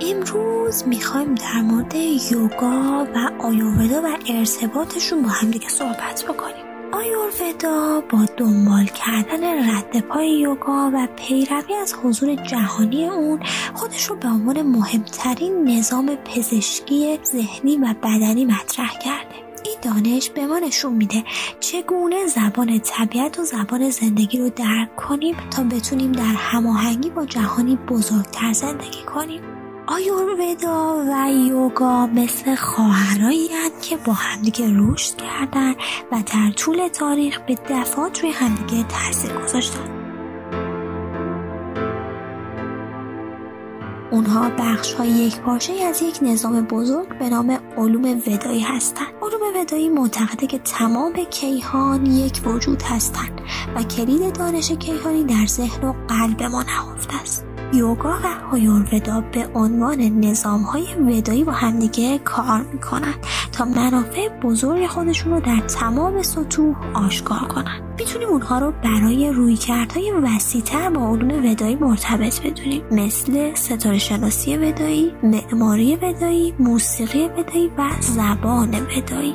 امروز می‌خوایم در مورد یوگا و آیورودا و ارتباطشون با همدیگه صحبت بکنیم. آیورودا با دنبال کردن رد پای یوگا و پیروی از حضور جهانی اون خودش رو به عنوان مهمترین نظام پزشکی ذهنی و بدنی مطرح کرده. این دانش به ما نشون میده چگونه زبان طبیعت و زبان زندگی رو درک کنیم تا بتونیم در هماهنگی با جهانی بزرگتر زندگی کنیم. آیورودا و یوگا مثل خواهرایی که با همدیگه رشد کردن و در طول تاریخ به دفعات روی همدیگه تاثیر گذاشتن. اونها بخش های یک پارچه از یک نظام بزرگ به نام علوم ودایی هستند. علوم ودایی معتقده که تمام کیهان یک وجود هستند و کلید دانش کیهانی در ذهن و قلب ما نهفته است. یوگا و ودا به عنوان نظام های ودایی با همدیگه کار می‌کنن تا منافع بزرگ خودشون رو در تمام سطوح آشکار کنن می‌تونیم اونها رو برای رویکردهای وسیعتر با علوم ودایی مرتبط بدونیم. مثل ستاره شناسی ودایی، معماری ودایی، موسیقی ودایی و زبان ودایی.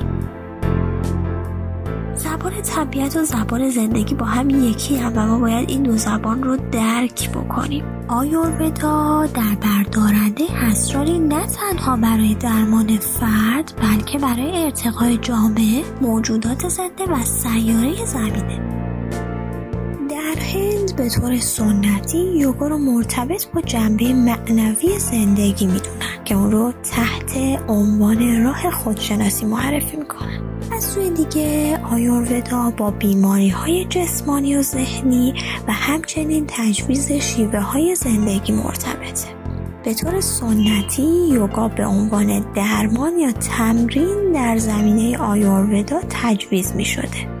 زبان طبیعت و زبان زندگی با هم یکی هم و ما باید این دو زبان رو درک بکنیم. آیورودا در بردارنده اسراری نه تنها برای درمان فرد بلکه برای ارتقای جامعه موجودات زنده و سیاره زمینه. در هند به طور سنتی یوگا رو مرتبط با جنبه معنوی زندگی می‌دونن. که اون رو تحت عنوان راه خودشناسی معرفی می‌کنن. از سوی دیگه آیورودا با بیماری های جسمانی و ذهنی و همچنین تجویز شیوه های زندگی مرتبطه. به طور سنتی یوگا به عنوان درمان یا تمرین در زمینه آیورودا تجویز می شده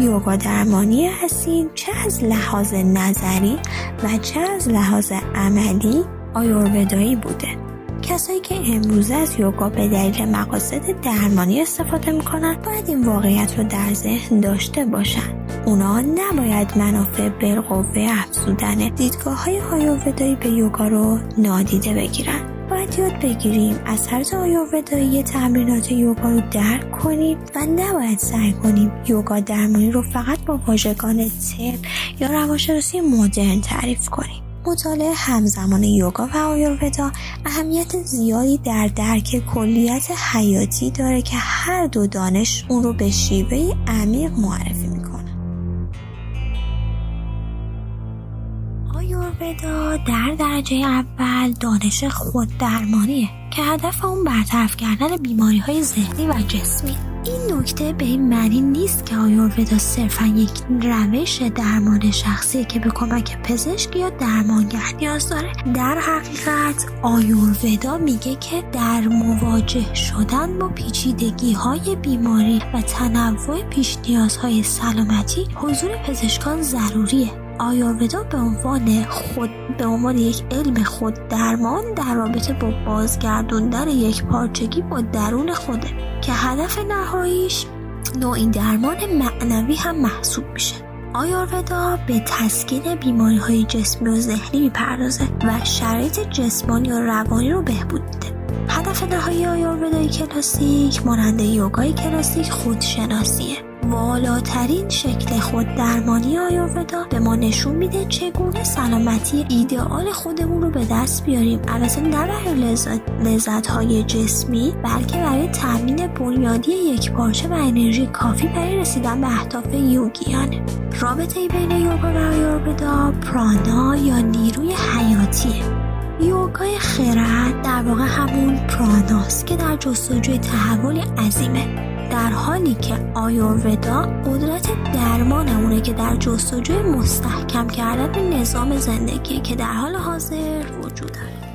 یوگا درمانی هستین چه از لحاظ نظری و چه از لحاظ عملی آیورودایی بوده. کسایی که امروزه از یوگا به دلیل مقاصد درمانی استفاده می‌کنن باید این واقعیت رو در ذهن داشته باشن. اونا نباید منافع بالقوه افزودن. دیدگاه های آیوردایی به یوگا رو نادیده بگیرن. باید یاد بگیریم از طرز آیوردایی تمرینات یوگا رو درک کنیم و نباید سعی کنیم یوگا درمانی رو فقط با واژگان تر یا روانشناسی مدرن تعریف کنیم. مطالعه همزمان یوگا و آیورودا اهمیت زیادی در درک کلیت حیاتی داره که هر دو دانش اون رو به شیوه عمیق معرفی می‌کنه. آیورودا در درجه اول دانش خود درمانیه که هدف اون برطرف کردن بیماری های ذهنی و جسمی. این نکته به این معنی نیست که آیورودا صرفا یک روش درمان شخصی که به کمک پزشک یا درمانگر نیاز داره. در حقیقت آیورودا میگه که در مواجه شدن با پیچیدگی های بیماری و تنوع پیش نیازهای سلامتی حضور پزشکان ضروریه. آیورودا به عنوان خود به عنوان یک علم خود درمان در رابطه با بازگردوندن یک پارچگی با درون خوده که هدف نهاییش نوعی درمان معنوی هم محسوب میشه. آیورودا به تسکین بیماری های جسمی و ذهنی می‌پردازه و شرایط جسمانی و روانی رو بهبود میده. هدف نهایی آیوروادای کلاسیک مانند یوگای کلاسیک خودشناسیه. والاترین شکل خود درمانی به ما نشون میده چگونه سلامتی ایدئال خودمون رو به دست بیاریم. البته نه برای لذت, های جسمی بلکه برای تامین بنیادی یک پارچه و انرژی کافی برای رسیدن به اهداف یوگیانه. رابطه بین یوگا و آیورودا پرانا یا نیروی حیاتیه. یوگای خرد در واقع همون پراناست که در جستجوی تحول عظیمه. در حالی که آیورودا قدرت درمان اونه که در جستجوی مستحکم کردن نظام زندگی که در حال حاضر وجود داره.